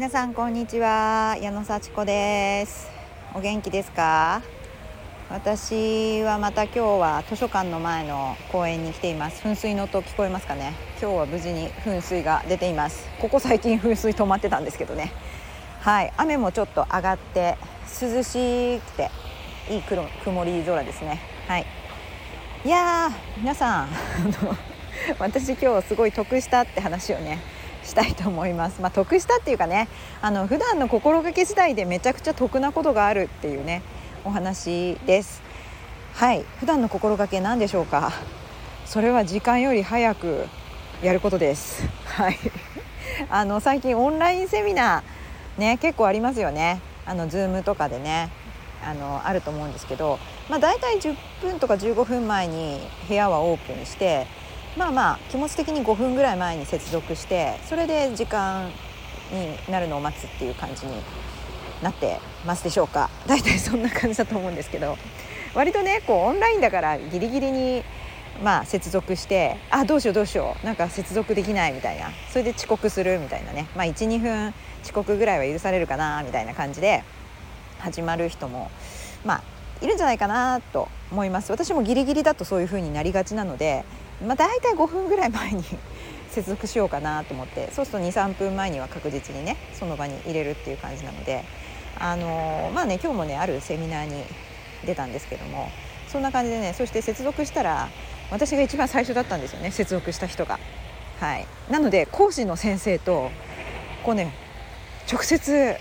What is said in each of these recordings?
皆さんこんにちは。矢野幸子です。お元気ですか？私はまた今日は図書館の前の公園に来ています。噴水の音聞こえますかね？今日は無事に噴水が出ています。ここ最近噴水止まってたんですけどね。はい。雨もちょっと上がって涼しくていい曇り空ですね。はい。いや皆さん私今日すごい得したって話をねしたいと思います。まあ、得したっていうかねあの普段の心がけ次第でめちゃくちゃ得なことがあるっていうねお話です。はい普段の心がけ何でしょうか？それは時間より早くやることです。はい あの最近オンラインセミナーね結構ありますよね。あの Zoom とかでねあのあると思うんですけど、まあ、大体10分とか15分前に部屋はオープンしてまあまあ気持ち的に5分ぐらい前に接続してそれで時間になるのを待つっていう感じになってますでしょうか？大体そんな感じだと思うんですけど。割とねこうオンラインだからギリギリにまあ接続してあどうしようどうしよう。なんか接続できないみたいな。それで遅刻するみたいなね。まあ12分遅刻ぐらいは許されるかなみたいな感じで始まる人もまあいるんじゃないかなと思います。私もギリギリだとそういう風になりがちなのでまあ、大体5分ぐらい前に 接続しようかなと思ってそうすると23分前には確実にねその場に入れるっていう感じなのであのまあね今日もねあるセミナーに出たんですけどもそんな感じでねそして接続したら私が一番最初だったんですよね接続した人が。はい、なので講師の先生とこうね直接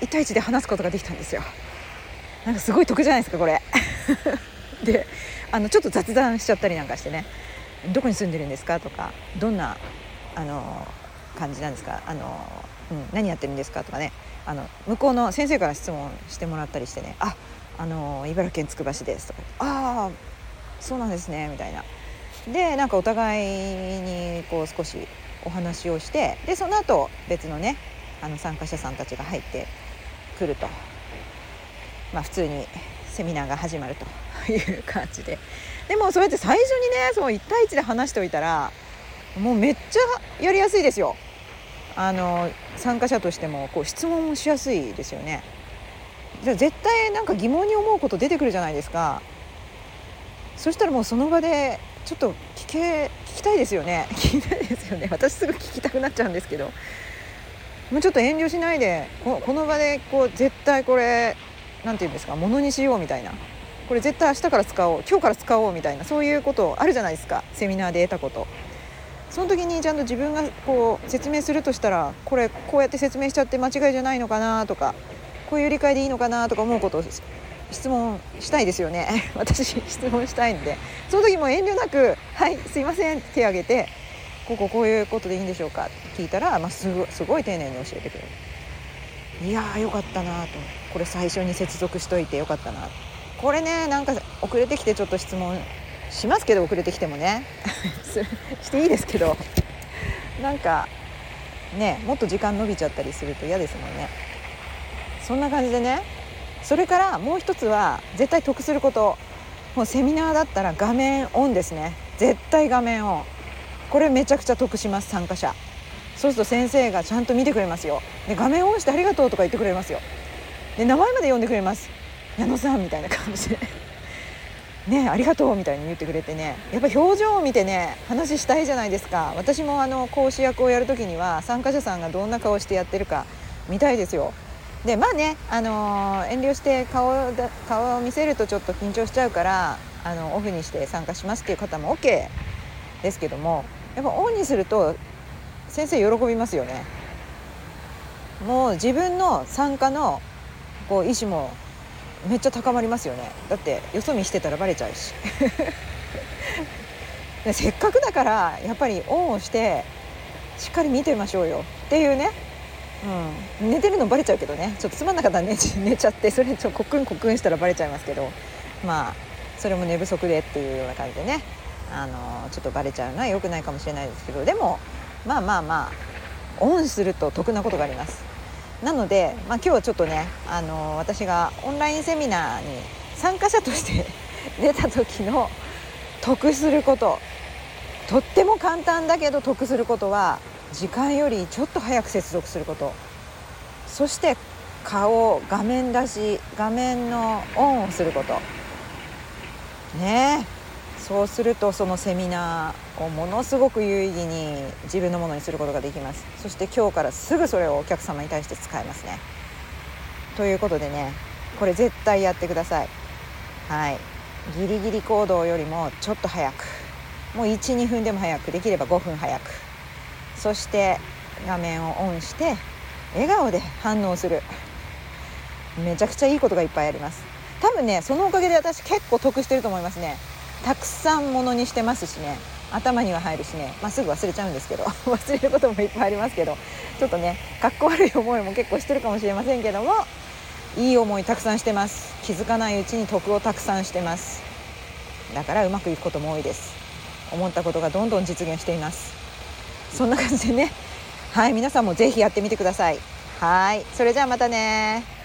1対1で話すことができたんですよ。なんかすごい得じゃないですかこれ。であのちょっと雑談しちゃったりなんかしてねどこに住んでるんですか？とかどんなあの感じなんですか？あの、うん、何やってるんですか？とかね。あの向こうの先生から質問してもらったりしてね「ああの茨城県つくば市です」とか「ああそうなんですね」みたいな。でなんかお互いにこう少しお話をしてでその後別のねあの参加者さんたちが入ってくると。まあ普通にセミナーが始まるという感じで。でもそれって最初にねその1対1で話しておいたらもうめっちゃやりやすいですよ。あの参加者としてもこう質問もしやすいですよね。じゃ絶対なんか疑問に思うこと出てくるじゃないですか。そしたらもうその場でちょっと聞け聞きたいですよね。聞きたいですよね。私すぐ聞きたくなっちゃうんですけど。もうちょっと遠慮しないでこの場でこう絶対これ何て言うんですかものにしようみたいな。これ絶対明日から使おう今日から使おうみたいなそういうことあるじゃないですかセミナーで得たこと。その時にちゃんと自分がこう説明するとしたらこれこうやって説明しちゃって間違いじゃないのかなとかこういう理解でいいのかなとか思うことを質問したいですよね。私質問したいんで。その時も遠慮なく「はいすいません」手挙げて「こここういうことでいいんでしょうか?」って聞いたら、まあ、すごすごい丁寧に教えてくれる。いやーよかったなと。これ最初に接続しといてよかったな。これねなんか遅れてきてちょっと質問しますけど遅れてきてもね。していいですけど。なんかねもっと時間伸びちゃったりすると嫌ですもんね。そんな感じでね。それからもう一つは絶対得すること。もうセミナーだったら画面オンですね。絶対画面オン。これめちゃくちゃ得します参加者そうすると先生がちゃんと見てくれますよ。で画面オンしてありがとうとか言ってくれますよ。で名前まで呼んでくれます。矢野さんみたいな感じで。ねありがとうみたいに言ってくれてね。やっぱ表情を見てね話したいじゃないですか。私もあの講師役をやる時には参加者さんがどんな顔してやってるか見たいですよ。でまあね、あのー、遠慮して顔だ顔を見せるとちょっと緊張しちゃうからあのオフにして参加しますっていう方も OK ですけどもやっぱオンにすると先生喜びますよね。もう自分の参加のこう意思もめっちゃ高まりますよね。だってよそ見してたらバレちゃうし。せっかくだからやっぱりオンをしてしっかり見てましょうよ。っていうね、うん、寝てるのバレちゃうけどね。ちょっとつまんなかったら寝 寝ちゃってそれちょっとコクンコクンしたらバレちゃいますけど。まあそれも寝不足でっていうような感じでね。あのちょっとバレちゃうのは良くないかもしれないですけど。でもまあまあまあオンすると得なことがあります。なので、まあ、今日はちょっとね、あの私がオンラインセミナーに参加者として出た時の得することとっても簡単だけど得することは時間よりちょっと早く接続すること。そして顔画面出し画面のオンをすること。ねえ。そうするとそのセミナーをものすごく有意義に自分のものにすることができます。そして今日からすぐそれをお客様に対して使えますね。ということでねこれ絶対やってください。はい。ギリギリ行動よりもちょっと早く。もう12分でも早く。できれば5分早く。そして画面をオンして笑顔で反応する。めちゃくちゃいいことがいっぱいあります。多分ねそのおかげで私結構得してると思いますね。たくさんものにしてますしね。頭には入るしね、まあ、すぐ忘れちゃうんですけど。忘れることもいっぱいありますけど。ちょっとねかっこ悪い思いも結構してるかもしれませんけどもいい思いたくさんしてます。気づかないうちに得をたくさんしてます。だからうまくいくことも多いです。思ったことがどんどん実現しています。そんな感じでね。はい皆さんもぜひやってみてください。はい。それじゃあまたね